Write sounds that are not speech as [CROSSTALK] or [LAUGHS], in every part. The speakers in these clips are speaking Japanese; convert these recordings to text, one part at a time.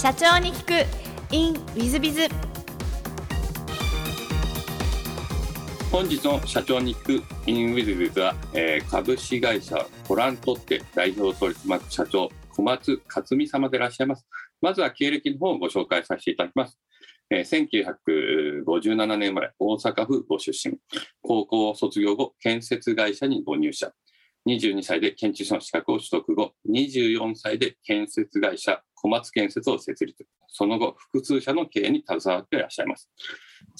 社長に聞く。In ウィズビズ本日の社長に聞く。In ウィズビズは、えー株式会社コラントって代表取締役社長小松克美様でいらっしゃいます。まずは経歴の方をご紹介させていただきます。えー1957年生まれ、大阪府ご出身。高校卒業後、建設会社にご入社。22歳で建築士の資格を取得後、24歳で建設会社小松建設を設立。その後、複数社の経営に携わっていらっしゃいます。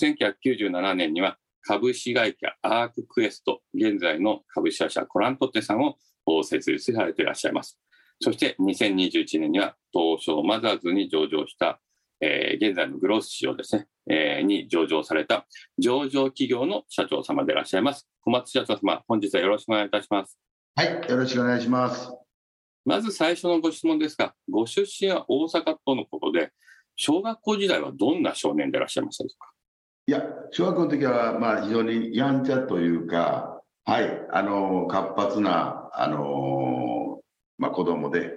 1997年には株式会社アーククエスト、現在の株式会社コラントテさんを設立されていらっしゃいます。そして2021年には東証マザーズに上場したえー現在のグロース市場ですね、えーに上場された上場企業の社長様でいらっしゃいます。小松社長様、本日はよろしくお願いいたします。はい、よろしくお願いします。まず最初のご質問ですが、ご出身は大阪とのことで、小学校時代はどんな少年でいらっしゃいましたでしょうか？いや、小学校の時は、まあ、非常にやんちゃというか、はい、あの、活発な、あの、まあ、子供で、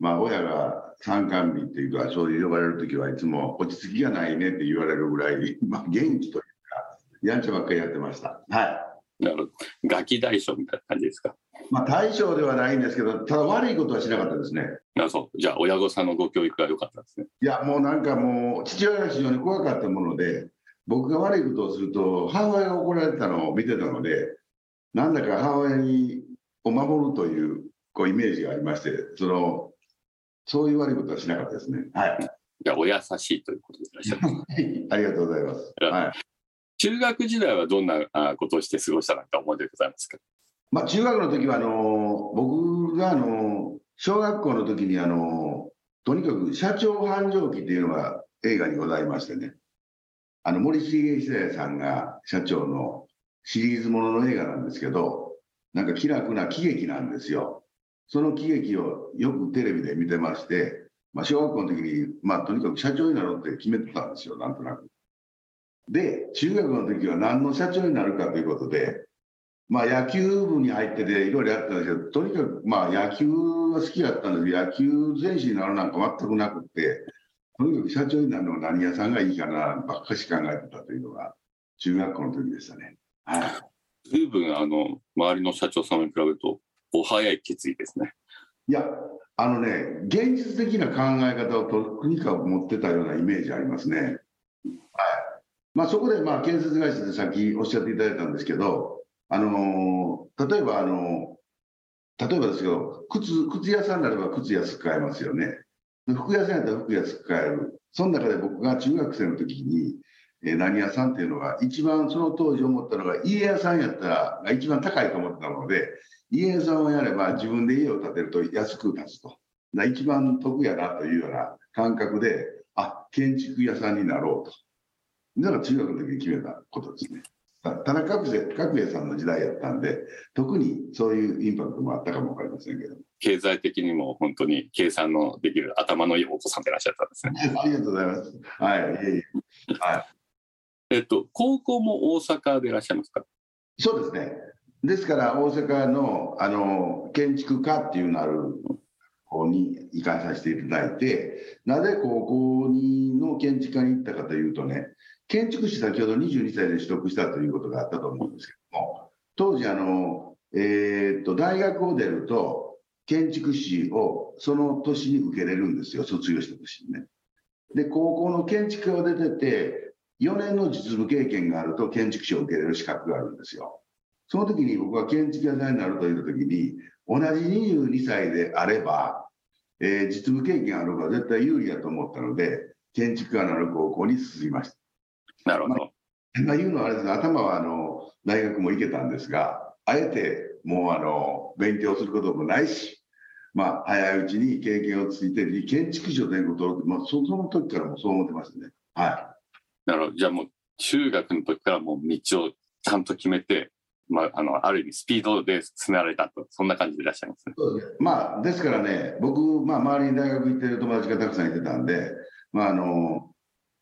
まあ、親が参観日っていうか、そういう呼ばれる時はいつも落ち着きがないねって言われるぐらい、まあ、元気というか、やんちゃばっかりやってました。はい。なるほど。ガキ大将みたいな感じですか？まあ、大将ではないんですけど、ただ悪いことはしなかったですね。なそう。じゃあ、親御さんのご教育が良かったですね。いや、もうなんかもう、父親が非常に怖かったもので、僕が悪いことをすると、母親が怒られてたのを見てたので、なんだか母親にを守るというこうイメージがありまして、その、そういう悪いことはしなかったですね。はい。じゃあ、お優しいということでいらっしゃ [LAUGHS] います。ありがとうございます。はい。中学時代はどんなことをして過ごしたなんて思いでございますか？まあ、中学の時は、あの、僕が、あの、小学校の時に、あの、とにかく社長繁盛記っていうのが映画にございましてね。あの、森重久彌さんが社長のシリーズものの映画なんですけど、なんか気楽な喜劇なんですよ。その喜劇をよくテレビで見てまして、まあ、小学校の時に、まあ、とにかく社長になろうって決めてたんですよ、なんとなく。で、中学の時は何の社長になるかということで、まあ野球部に入ってていろいろやってたんですけど、とにかくまあ野球が好きだったんですけど、野球選手になるなんか全くなくって、とにかく社長になるのは何屋さんがいいかなばっかし考えてたというのが中学校の時でしたね。はい。随分、あの、周りの社長様に比べると、お早い決意ですね。いや、あのね、現実的な考え方をとにかく持ってたようなイメージありますね。はい。まあそこでまあ建設会社でさっきおっしゃっていただいたんですけど、あのー例えばあのー例えばですけど、靴、靴屋さんならば靴安く買えますよね。服屋さんやったら服安く買える。その中で僕が中学生の時に、えー何屋さんっていうのが、一番その当時思ったのが、家屋さんやったらが一番高いと思ってたので、家屋さんをやれば自分で家を建てると安く建つと。一番得やなというような感覚で、あ、建築屋さんになろうと。だから中学の時に決めたことですね。た田中角栄さんの時代やったんで、特にそういうインパクトもあったかもわかりませんけど。経済的にも本当に計算のできる頭のいいお子さんでいらっしゃったんですね。[LAUGHS] ありがとうございます。はい、いえいえ。はい。えっと、高校も大阪でいらっしゃいますか？そうですね。ですから、大阪の、あの、建築家っていうのある方に行かさせていただいて、なぜ高校にの建築家に行ったかというとね、建築士先ほど22歳で取得したということがあったと思うんですけども、当時、あの、えーっと、大学を出ると、建築士をその年に受けれるんですよ、卒業した年にね。で、高校の建築家を出てて、4年の実務経験があると建築士を受けれる資格があるんですよ。その時に僕は建築家さんになるという時に、同じ22歳であれば、えー実務経験ある方が絶対有利だと思ったので、建築家のある高校に進みました。なるほど。まあ、言うのはあれですね、頭はあの大学も行けたんですが、あえてもうあの勉強することもないし、まあ、早いうちに経験をついて、建築士を全国取るって、まあ、そその時からもそう思ってましたね。はなるほど。じゃあもう、中学の時からもう道をちゃんと決めて、まあ、あの、ある意味スピードで進められたと、そんな感じでいらっしゃいますね。い。まあ、ですからね、僕、まあ、周りに大学行ってる友達がたくさんいてたんで、まあ、あの、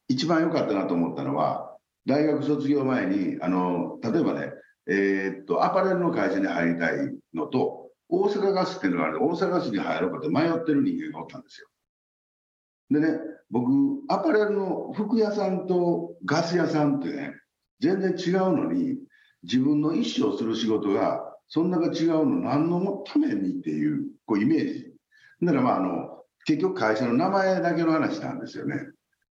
一番良かったなと思ったのは、大学卒業前に、あの、例えばね、えーっと、アパレルの会社に入りたいのと、大阪ガスっていうのがある大阪ガスに入ろうかと迷ってる人間がおったんですよ。でね、僕、アパレルの服屋さんとガス屋さんってね、全然違うのに、自分の一生する仕事が、そんなが違うの何のためにっていうこうイメージ。だからまああの、結局会社の名前だけの話なんですよね。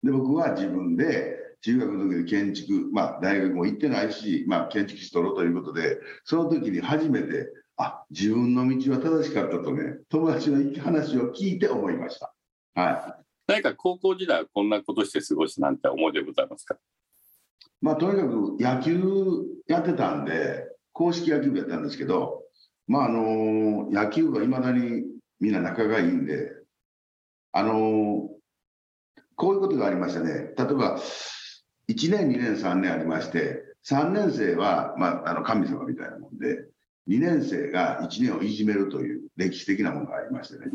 で、僕は自分で中学の時で建築、まあ大学も行ってないし、まあ建築士取ろうということで、その時に初めて、あ、自分の道は正しかったとね、友達の話を聞いて思いました。はい。何か高校時代はこんなことして過ごしなんて思いでございますか？まあ、とにかく野球やってたんで、公式野球部やったんですけど、まあ、あの野球部はいまだにみんな仲がいいんで、あのこういうことがありましたね。例えば、1年、2年、3年ありまして、3年生は、まあ、あの神様みたいなもんで、2年生が1年をいじめるという歴史的なものがありましてね。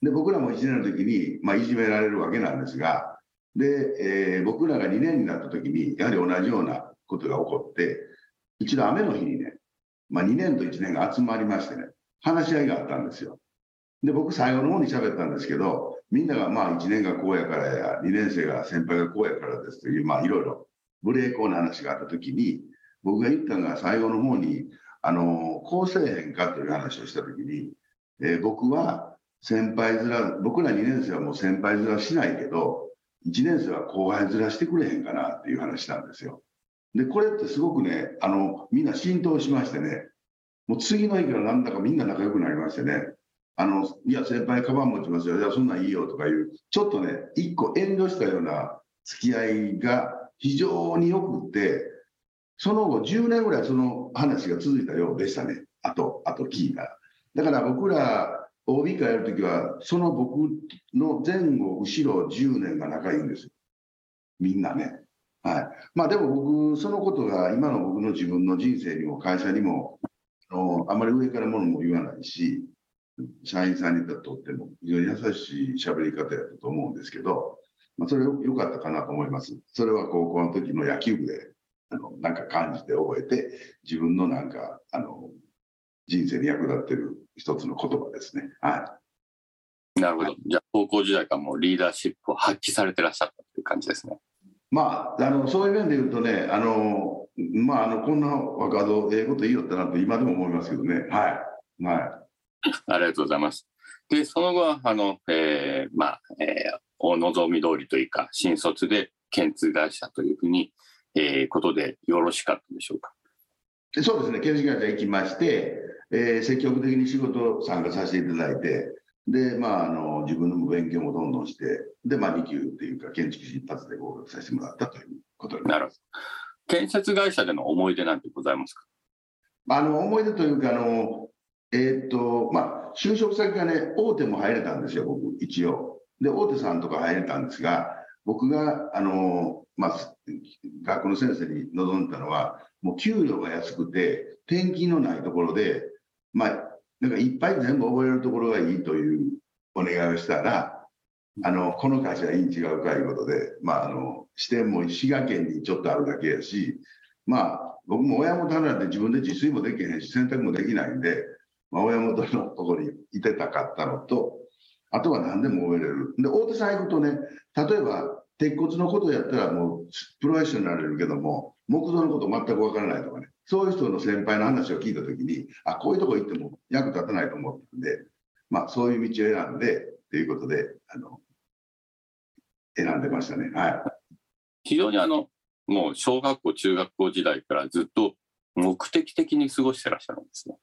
で、僕らも1年の時に、まあ、いじめられるわけなんですが、で、えー、僕らが2年になった時に、やはり同じようなことが起こって、一度雨の日にね、まあ、2年と1年が集まりましてね、話し合いがあったんですよ。で、僕最後の方に喋ったんですけど、みんながまあ1年がこうやからや、2年生が先輩がこうやからですという、まあいろいろブレーコーな話があった時に、僕が言ったのが最後の方に、あの、こうせえへんかという話をした時に、えー、僕は先輩面、僕ら2年生はもう先輩面しないけど、1年生は後輩面してくれへんかなっていう話なんですよ。で、これってすごくね、あの、みんな浸透しましてね、もう次の日からなんだかみんな仲良くなりましてね、あの、いや、先輩カバン持ちますよ。いや、そんなんいいよとかいう、ちょっとね、一個遠慮したような付き合いが非常によくって、その後10年ぐらいその話が続いたようでしたね。あと、あと聞いたら。だから僕ら OB 会やるときは、その僕の前後、後ろ10年が仲いいんですよ。みんなね。はい。まあでも僕、そのことが今の僕の自分の人生にも会社にも、あのあまり上からものも言わないし、社員さんにとっても非常に優しい喋り方やったと思うんですけど、まあ、それ良かったかなと思います。それは高校の時の野球部で、あの、なんか感じて覚えて、自分のなんか、あの、人生に役立ってる一つの言葉ですね。はい。なるほど。じゃあ、高校時代からもうリーダーシップを発揮されてらっしゃったという感じですね。まあ、あの、そういう面で言うとね、あの、まあ、あの、こんな若造、ええこと言いよったなと今でも思いますけどね。はい。はい。[LAUGHS] ありがとうございます。で、その後は、あの、えー、まあ、えー、お望み通りというか、新卒で検通会社というふうに、えー、ことでよろしかったでしょうか？そうですね、検視会社行きまして、えー、積極的に仕事参加させていただいて、で、まあ、あの、自分の勉強もどんどんして、で、まあ、2級っていうか、建築士一発で合格させてもらったということになります。建設会社での思い出なんてございますか？あの、思い出というか、あの、え、っと、まあ、就職先がね、大手も入れたんですよ、僕、一応。で、大手さんとか入れたんですが、僕が、あの、まあ、学校の先生に望んだのは、もう給料が安くて、転勤のないところで、まあ、なんかいっぱい全部覚えるところがいいというお願いをしたら、あの、この会社はいいに違うかいうことで、まあ、あの、支店も滋賀県にちょっとあるだけやし、まあ、僕も親元離れて自分で自炊もできへんし、洗濯もできないんで、親元のところにいてたかったのと、あとは何でも覚えれる。で、大手さん行くとね、例えば、鉄骨のことやったらもうプロフェッショナルになれるけども、木造のこと全くわからないとかね、そういう人の先輩の話を聞いたときに、あ、こういうとこ行っても役立たないと思ったんで、まあ、そういう道を選んで、ということで、あの、選んでましたね。はい。非常にあの、もう小学校、中学校時代からずっと目的的に過ごしてらっしゃるんですね。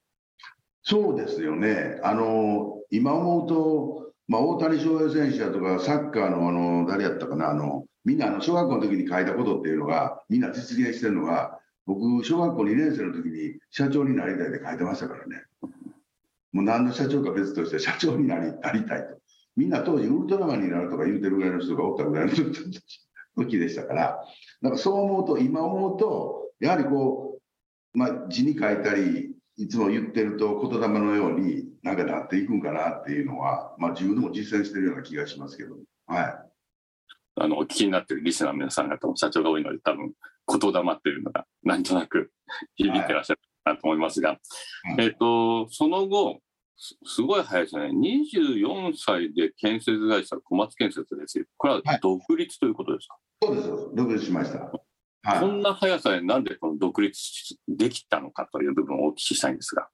そうですよね。あの、今思うと、まあ、大谷翔平選手やとか、サッカーのあの、誰やったかな、あの、みんなあの、小学校の時に書いたことっていうのが、みんな実現してるのが、僕、小学校2年生の時に社長になりたいって書いてましたからね。もう何の社長か別として社長になりなりたいと。みんな当時ウルトラマンになるとか言うてるぐらいの人がおったぐらいの時でしたから、なんかそう思うと、今思うと、やはりこう、まあ、字に書いたり、いつも言ってると言霊のようになんかなっていくんかなっていうのは、まあ自分でも実践してるような気がしますけど、はい。あの、お聞きになってるリスナーの皆さん方も社長が多いので多分言霊っていうのがなんとなく響いてらっしゃるかなと思いますが、はい、えっ、ー、と、その後、すすごい早いですね。24歳で建設会社小松建設ですよ。これは独立ということですか、そうです、独立しました。はい、こんな速さでなんでこの独立できたのかという部分をお聞きしたいんですが。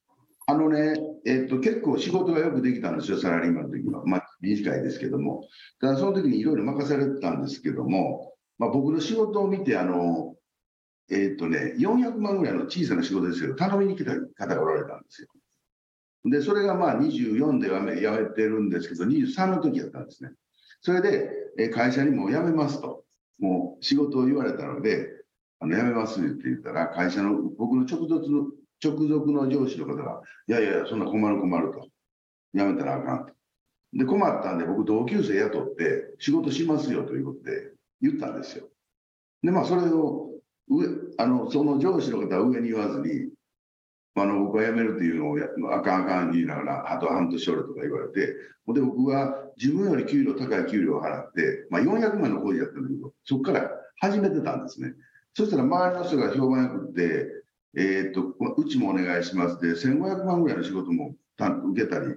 あのね、えっと、結構仕事がよくできたんですよ、サラリーマンの時は。まあ、短いですけども。ただ、その時にいろいろ任されてたんですけども、まあ、僕の仕事を見て、あの、えっとね、400万ぐらいの小さな仕事ですけど、頼みに来た方がおられたんですよ。で、それがまあ24で辞め辞めてるんですけど、23の時やったんですね。それで、え会社にもう辞めますと。もう仕事を言われたので、辞めますって言ったら、会社の僕の直属の直属の上司の方が、いやいや、そんな困る困ると。辞めたらあかんと。で、困ったんで、僕、同級生雇って仕事しますよということで言ったんですよ。で、まあ、それを上、あの、その上司の方は上に言わずに、あの、僕は辞めるっていうのをや、あかんあかん言いながら、あと半年おるとか言われて、で、僕は自分より給料、高い給料を払って、まあ、400万の工事やったんだけど、そこから始めてたんですね。そしたら周りの人が評判よくって、えー、っと、うちもお願いしますで、1500万ぐらいの仕事も受けたり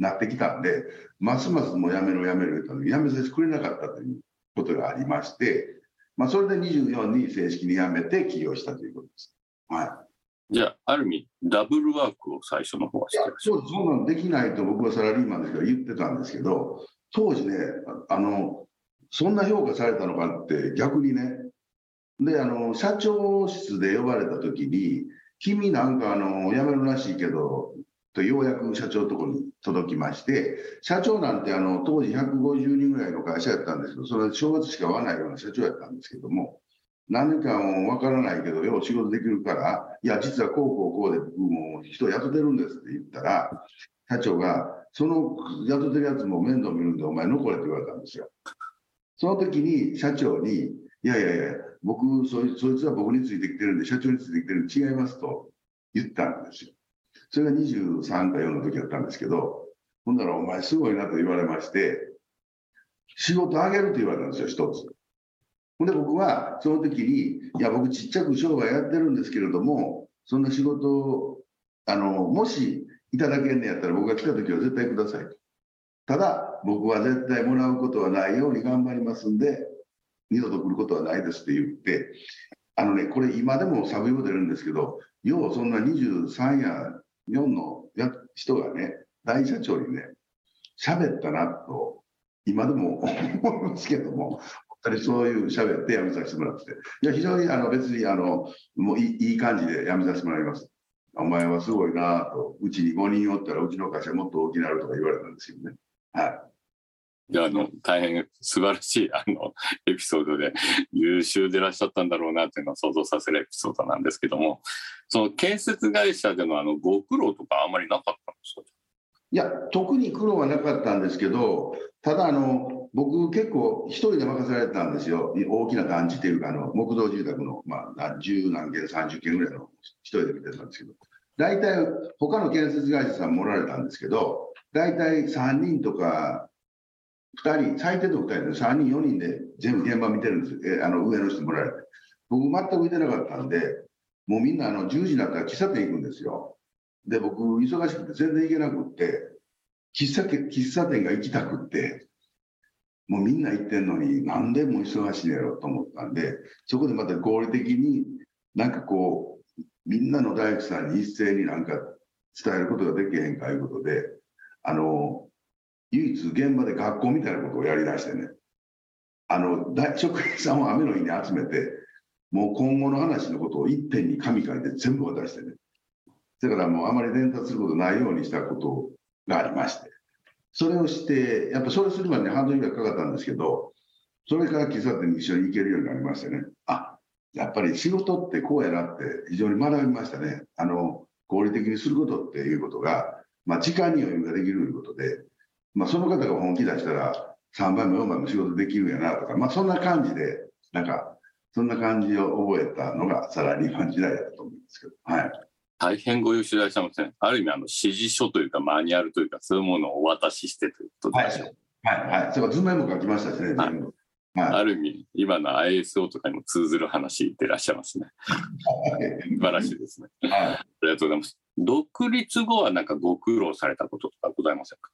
なってきたんで、ますますもう辞めろ辞めろ言ったのに、辞めさせてくれなかったということがありまして、まあ、それで24に正式に辞めて起業したということです。はい。じゃあ、ある意味、ダブルワークを最初の方はしてるそう、そうなんできないと僕はサラリーマンですから言ってたんですけど、当時ね、あの、そんな評価されたのかって逆にね、で、あの、社長室で呼ばれた時に、君なんかあの、辞めるらしいけど、とようやく社長のところに届きまして、社長なんてあの、当時150人ぐらいの会社やったんですけど、それは正月しか会わないような社長やったんですけども、何かもわからないけど、よう仕事できるから、いや、実はこうこうこうで僕も人雇ってるんですって言ったら、社長が、その雇ってるやつも面倒見るんで、お前残れって言われたんですよ。その時に社長に、いやいやいや、僕そい、そいつは僕についてきてるんで、社長についてきてるんで違いますと言ったんですよ。それが23か4の時だったんですけど、ほんならお前すごいなと言われまして、仕事あげると言われたんですよ、一つ。ほんで僕はその時に、いや、僕ちっちゃく商売やってるんですけれども、そんな仕事あの、もしいただけんねやったら僕が来た時は絶対くださいと。ただ、僕は絶対もらうことはないように頑張りますんで、二度と来ることはないですって言って、あのね、これ今でもサブ用出るんですけど、ようそんな23や4のや人がね、大社長にね、喋ったなと、今でも思いますけども、人そういう喋って辞めさせてもらって、いや、非常にあの別にあのもういい感じで辞めさせてもらいます。お前はすごいなと、うちに5人おったらうちの会社もっと大きくなるとか言われたんですけどね。はい。いやあの大変素晴らしい [LAUGHS] あのエピソードで優秀でいらっしゃったんだろうなっていうのを想像させるエピソードなんですけどもその建設会社でのあのご苦労とかあんまりなかったんですか？いや特に苦労はなかったんですけどただあの僕結構一人で任されてたんですよ。大きな団地っていうかあの木造住宅の、まあ、十何件30件ぐらいの一人で見てたんですけど。大体他の建設会社さんもおられたんですけど大体3人とか2人、最低で2人で3人、4人で全部現場見てるんです。えあの上の人もらえて。僕全く見てなかったんで、もうみんなあの10時になったら喫茶店行くんですよ。で、僕忙しくて全然行けなくって、喫茶喫茶店が行きたくって、もうみんな行ってんのになんでも忙しいやろと思ったんで、そこでまた合理的になんかこう、みんなの大工さんに一斉になんか伝えることができへんかいうことで、あの、唯一現場で学校みたいなことをやりだしてね、あの、職員さんを雨の日に集めて、もう今後の話のことを一点に紙書いて全部渡してね。だからもうあまり伝達することないようにしたことがありまして。それをして、やっぱそれするまでに半年ぐらいかかったんですけど、それから喫茶店に一緒に行けるようになりましてね。あ、やっぱり仕事ってこうやなって非常に学びましたね。あの、合理的にすることっていうことが、まあ時間に余裕ができるということで、まあ、その方が本気出したら、3倍も4倍も仕事できるんやなとか、まあ、そんな感じで、なんか、そんな感じを覚えたのがサラリーマン時代だと思うんですけど、はい。大変ご優秀でしゃいますね。ある意味、あの、指示書というか、マニュアルというか、そういうものをお渡ししてということです、はい、はい、はい。それから図面も書きましたしね、全部。はある意味、今の ISO とかにも通ずる話言ってらっしゃいますね。素晴らしいですね。い。はいありがとうございます。独立後はなんかご苦労されたこととかございませんか？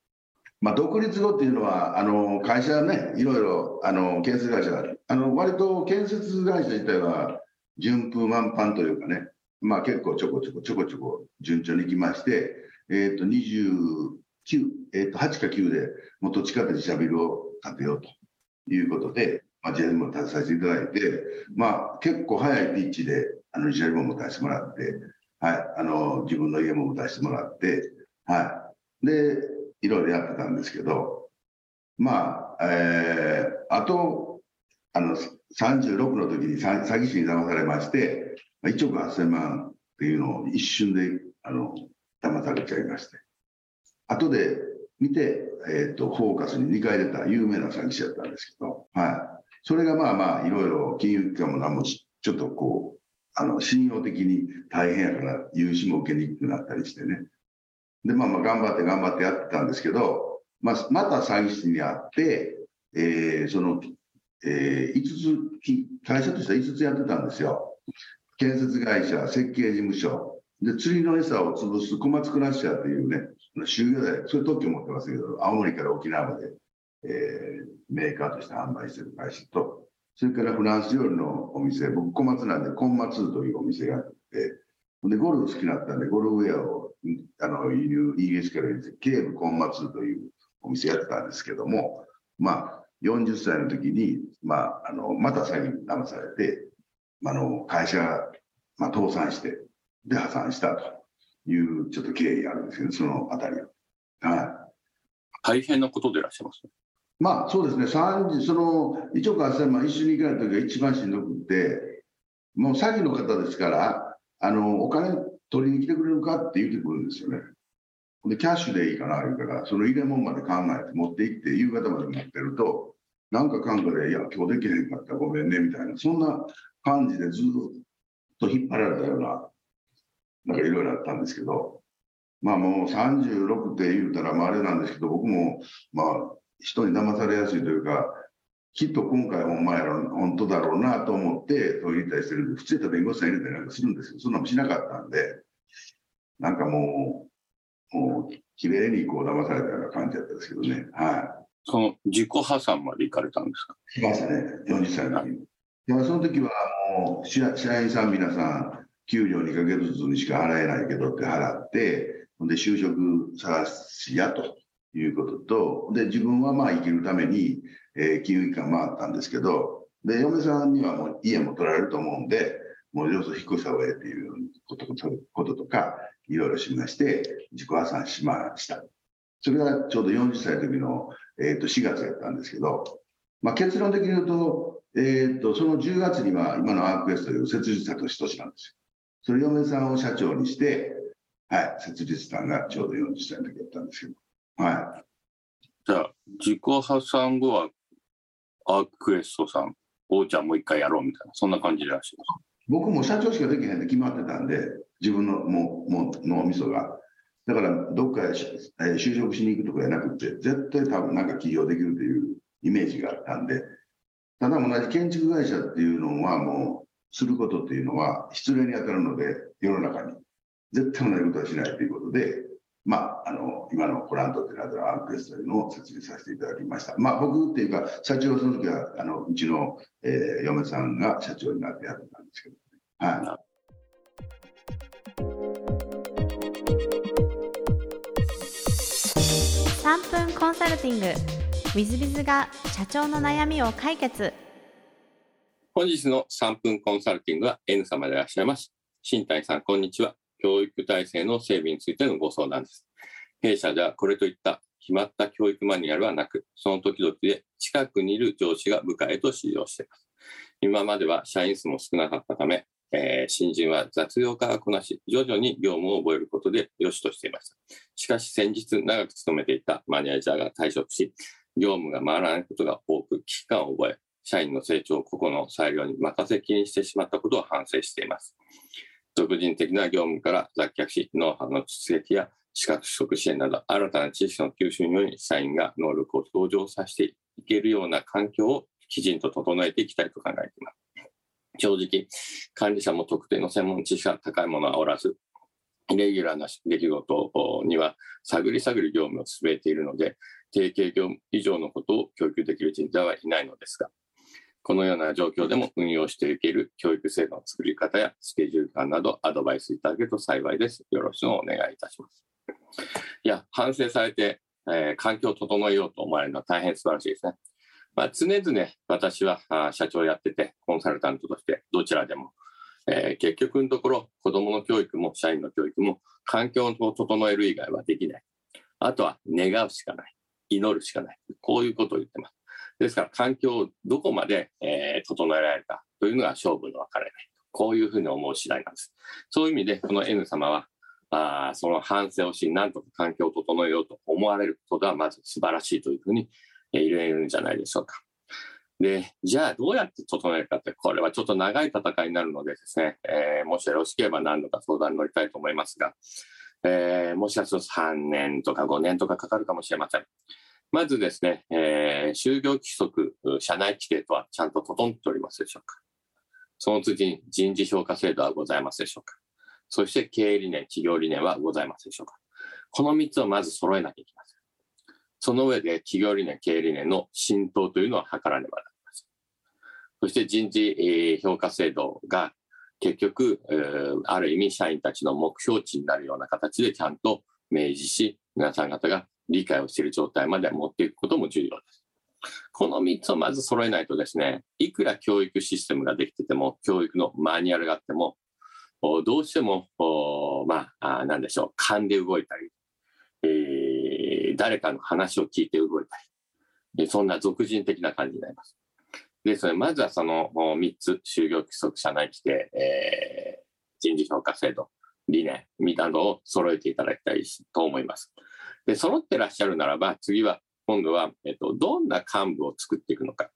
まあ、独立後っていうのは、あの会社ね、いろいろあの建設会社がある、あの割と建設会社自体は順風満帆というかね、まあ、結構ちょこちょこちょこちょこ順調にいきまして、えっと29、えっと8か9でもう土地買って自社ビルを建てようということで、まあ、JM も建てさせていただいて、まあ、結構早いピッチであの自社ビルも持たせてもらって、はい、あの自分の家も持たせてもらって、はい、でいろいろやってたんですけど、まあ、えー、あと、あの、36の時に詐欺師に騙されまして、1億8000万っていうのを一瞬で、あの、騙されちゃいまして。後で見て、えっ、と、フォーカスに2回出た有名な詐欺師だったんですけど、はい。それがまあまあ、いろいろ金融機関も何もちちょっとこう、あの、信用的に大変やから、融資も受けにくくなったりしてね。で、まあまあ、頑張って頑張ってやってたんですけど、まあ、また詐欺師に会って、えーその、えー、5つ、会社としては5つやってたんですよ。建設会社、設計事務所、で、釣りの餌を潰す小松クラッシャーっていうね、修行で、そういう特許持ってますけど、青森から沖縄まで、えーメーカーとして販売してる会社と、それからフランス料理のお店、僕小松なんで、コンマツーというお店があって、で、ゴルフ好きだったんで、ゴルフウェアをあの輸入、イギリスから入れて、ケーブコンマツーというお店やってたんですけども、まあ、40歳の時に、まあ、あの、また詐欺に騙されて、あの、会社が、まあ、倒産して、で、破産したという、ちょっと経緯あるんですけど、そのあたりは。はい。大変なことでいらっしゃいますね。まあそうですね、30その1億8000万、一緒に行かない時が一番しんどくって、もう詐欺の方ですから、あのお金取りに来てくれるかって言ってくるんですよね。で、キャッシュでいいかな、言うから、その入れ物まで考えて持って行って、夕方まで持ってると、なんかかんかで、いや、今日できへんかった、ごめんね、みたいな、そんな感じでずっと引っ張られたような、なんかいろいろあったんですけど、まあもう36って言うたら、まああれなんですけど、僕も、まあ、人に騙されやすいというか、きっと今回ほんまやろ、本当だろうなと思って問い入れたりしてるんで、普通やったら弁護士さん入れたりなんかするんですけど、そんなのもしなかったんで、なんかもう、もう、綺麗にこう騙されたような感じだったんですけどね。はその自己破産まで行かれたんですか？い。来ましたね、40歳の時に。いや、その時はもう社、社員さん皆さん、給料2ヶ月ずつにしか払えないけどって払って、ほんで就職探しやということと、で、自分はまあ生きるために、えー金融機関回ったんですけど、で、嫁さんにはもう家も取られると思うんで、もう要するに引っ越した方がええっていうことこととか、いろいろしまして、自己破産しました。それがちょうど40歳の時の、えー、と4月やったんですけど、まあ、結論的に言うと、えー、とその10月には今のアークエストという設立者としてなんですよ。それ嫁さんを社長にして、はい、設立したのがちょうど40歳の時やったんですけど、はい。じゃあ、自己破産後はアークエストさんをじゃあも一回やろうみたいな、そんな感じらしいます。僕も社長しかできへんって決まってたんで、自分のもも脳みそが。だから、どっかへえー就職しに行くとかじゃなくて、絶対多分なんか起業できるというイメージがあったんで、ただ同じ建築会社っていうのはもう、することっていうのは失礼に当たるので、世の中に。絶対同じことはしないということで、まあ、あの、今のコラントっていうのはアークエストというのを設立させていただきました。まあ、僕っていうか、社長はその時は、あの、うちの、えー嫁さんが社長になってやってたんですけど、はい。3分コンサルティング w i z b i が社長の悩みを解決本日の3分コンサルティングは N 様でいらっしゃいます。新谷さん、こんにちは。教育体制の整備についてのご相談です。弊社ではこれといった決まった教育マニュアルはなく、その時々で近くにいる上司が部下へと指示をしています。今までは社員数も少なかったため、えー新人は雑用からこなし、徐々に業務を覚えることで良しとしていました。しかし先日長く勤めていたマネージャーが退職し、業務が回らないことが多く危機感を覚え、社員の成長を個々の裁量に任せきにしてしまったことを反省しています。俗人的な業務から脱却し、ノウハウの出撃や資格取得支援など、新たな知識の吸収により、社員が能力を向上させていけるような環境をきちんと整えていきたいと考えています。正直、管理者も特定の専門知識が高いものはおらず、レギュラーな出来事には探り探り業務を進めているので、定型業務以上のことを供給できる人材はいないのですが、このような状況でも運用していける教育制度の作り方やスケジュール感などアドバイスいただけると幸いです。よろしくお願いいたします。いや、反省されて、えー、環境を整えようと思われるのは大変素晴らしいですね。まあ、常々私はあ社長やってて、コンサルタントとしてどちらでも、えー、結局のところ子どもの教育も社員の教育も環境を整える以外はできない。あとは願うしかない。祈るしかない。こういうことを言ってます。ですから環境をどこまで、えー、整えられるかというのが勝負の分かれない。こういうふうに思う次第なんです。そういう意味で、この N 様は、あその反省をし、なんとか環境を整えようと思われることは、まず素晴らしいというふうに、え、言えるんじゃないでしょうか。で、じゃあどうやって整えるかって、これはちょっと長い戦いになるのでですね、えー、もしよろしければ何度か相談に乗りたいと思いますが、えー、もしかすると3年とか5年とかかかるかもしれません。まずですね、えー、就業規則、社内規定とはちゃんと整っておりますでしょうか？その次に人事評価制度はございますでしょうか？そして経営理念、企業理念はございますでしょうか？この3つをまず揃えなきゃいけません。その上で企業理念、経営理念の浸透というのは図らねばなりません。そして人事、え、評価制度が結局、ある意味社員たちの目標値になるような形でちゃんと明示し、皆さん方が理解をしている状態まで持っていくことも重要です。この3つをまず揃えないとですね、いくら教育システムができてても、教育のマニュアルがあっても、どうしても、まあ、なんでしょう、勘で動いたり、えー、誰かの話を聞いて動いたり、そんな俗人的な感じになります。ですので、まずはその3つ、就業規則、社内規定、えー、人事評価制度、理念みたいなのを揃えていただきたいと思います。で、揃ってらっしゃるならば、次は、今度は、えっと、どんな幹部を作っていくのか、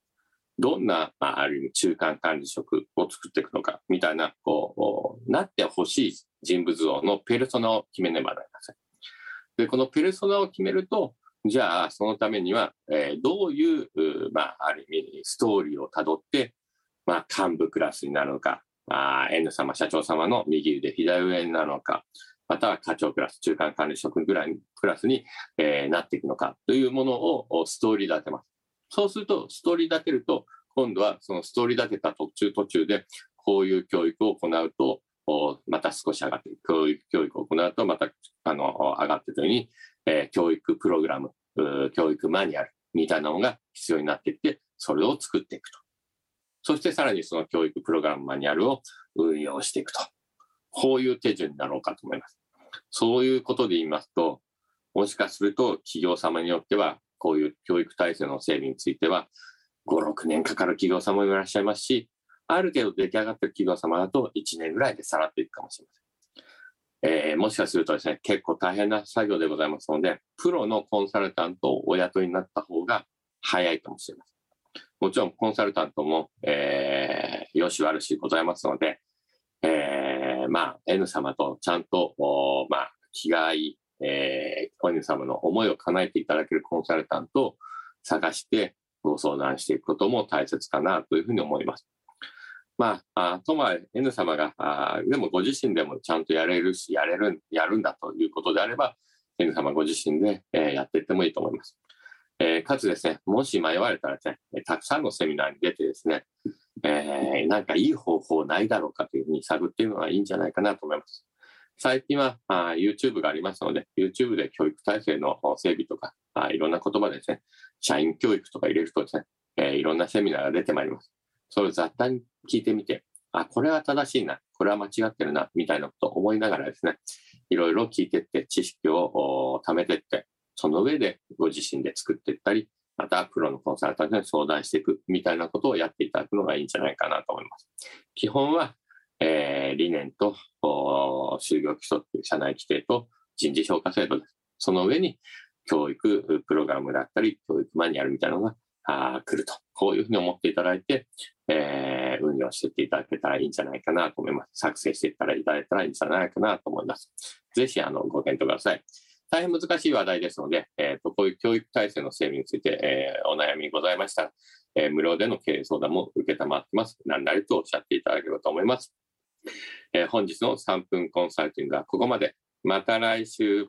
どんな、まあ、ある意味中間管理職を作っていくのか、みたいな、こう、なってほしい人物像のペルソナを決めねばなりません。で、このペルソナを決めると、じゃあ、そのためには、えー、どういう、まあ、ある意味、ストーリーをたどって、まあ、幹部クラスになるのか、あ N 様、社長様の右腕、左上なのか、または課長クラス、中間管理職ぐらいクラスに、え、なっていくのかというものをストーリー立てます。そうすると、ストーリー立てると、今度はそのストーリー立てた途中途中で、こういう教育を行うと、また少し上がっていく。教育教育を行うと、またあの上がっていくように、え、教育プログラム、教育マニュアルみたいなのが必要になっていって、それを作っていくと。そしてさらにその教育プログラムマニュアルを運用していくと。こういう手順になろうかと思います。そういうことで言いますと、もしかすると企業様によっては、こういう教育体制の整備については、5、6年かかる企業様もいらっしゃいますし、ある程度出来上がってる企業様だと1年ぐらいでさらっていくかもしれません。えー、もしかするとですね、結構大変な作業でございますので、プロのコンサルタントをお雇いになった方が早いかもしれません。もちろんコンサルタントも、えー、よし悪しございますので、えー、まあ、N 様とちゃんと、おまあ、気が合い、えー、N 様の思いを叶えていただけるコンサルタントを探してご相談していくことも大切かなというふうに思います。まあ、あとまあ N 様があ、でもご自身でもちゃんとやれるし、やれる、やるんだということであれば、N 様ご自身で、えー、やっていってもいいと思います。えー、かつですね、もし迷われたらですね、たくさんのセミナーに出てですね、えー、なんかいい方法ないだろうかというふうに探っているのがいいんじゃないかなと思います。最近はあ YouTube がありますので、YouTube で教育体制の整備とか、あいろんな言葉でですね、社員教育とか入れるとですね、えー、いろんなセミナーが出てまいります。それを雑多に聞いてみて、あ、これは正しいな、これは間違ってるな、みたいなことを思いながらですね、いろいろ聞いていって、知識を貯めていって、その上でご自身で作っていったり、またプロのコンサルタントに相談していくみたいなことをやっていただくのがいいんじゃないかなと思います。基本は、えー、理念と就業規則、社内規定と人事評価制度です。その上に教育プログラムだったり、教育マニュアルみたいなのがあ来ると。こういうふうに思っていただいて、えー、運用していっていただけたらいいんじゃないかなと思います。作成していったらいただいたらいいんじゃないかなと思います。ぜひ、あの、ご検討ください。大変難しい話題ですので、えーと、こういう教育体制の整備について、えー、お悩みございましたら、えー、無料での経営相談も受けたまってます。何なりとおっしゃっていただければと思います。えー、本日の3分コンサルティングはここまで。また来週。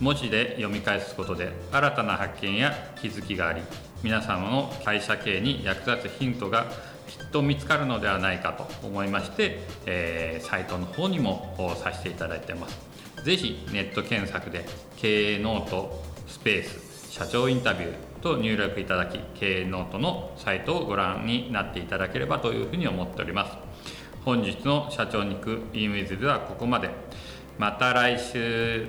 文字で読み返すことで新たな発見や気づきがあり皆様の会社経営に役立つヒントがきっと見つかるのではないかと思いまして、えー、サイトの方にもさせていただいてます。ぜひネット検索で経営ノートスペース社長インタビューと入力いただき経営ノートのサイトをご覧になっていただければというふうに思っております。本日の社長に行く e ムイズではここまで。また来週。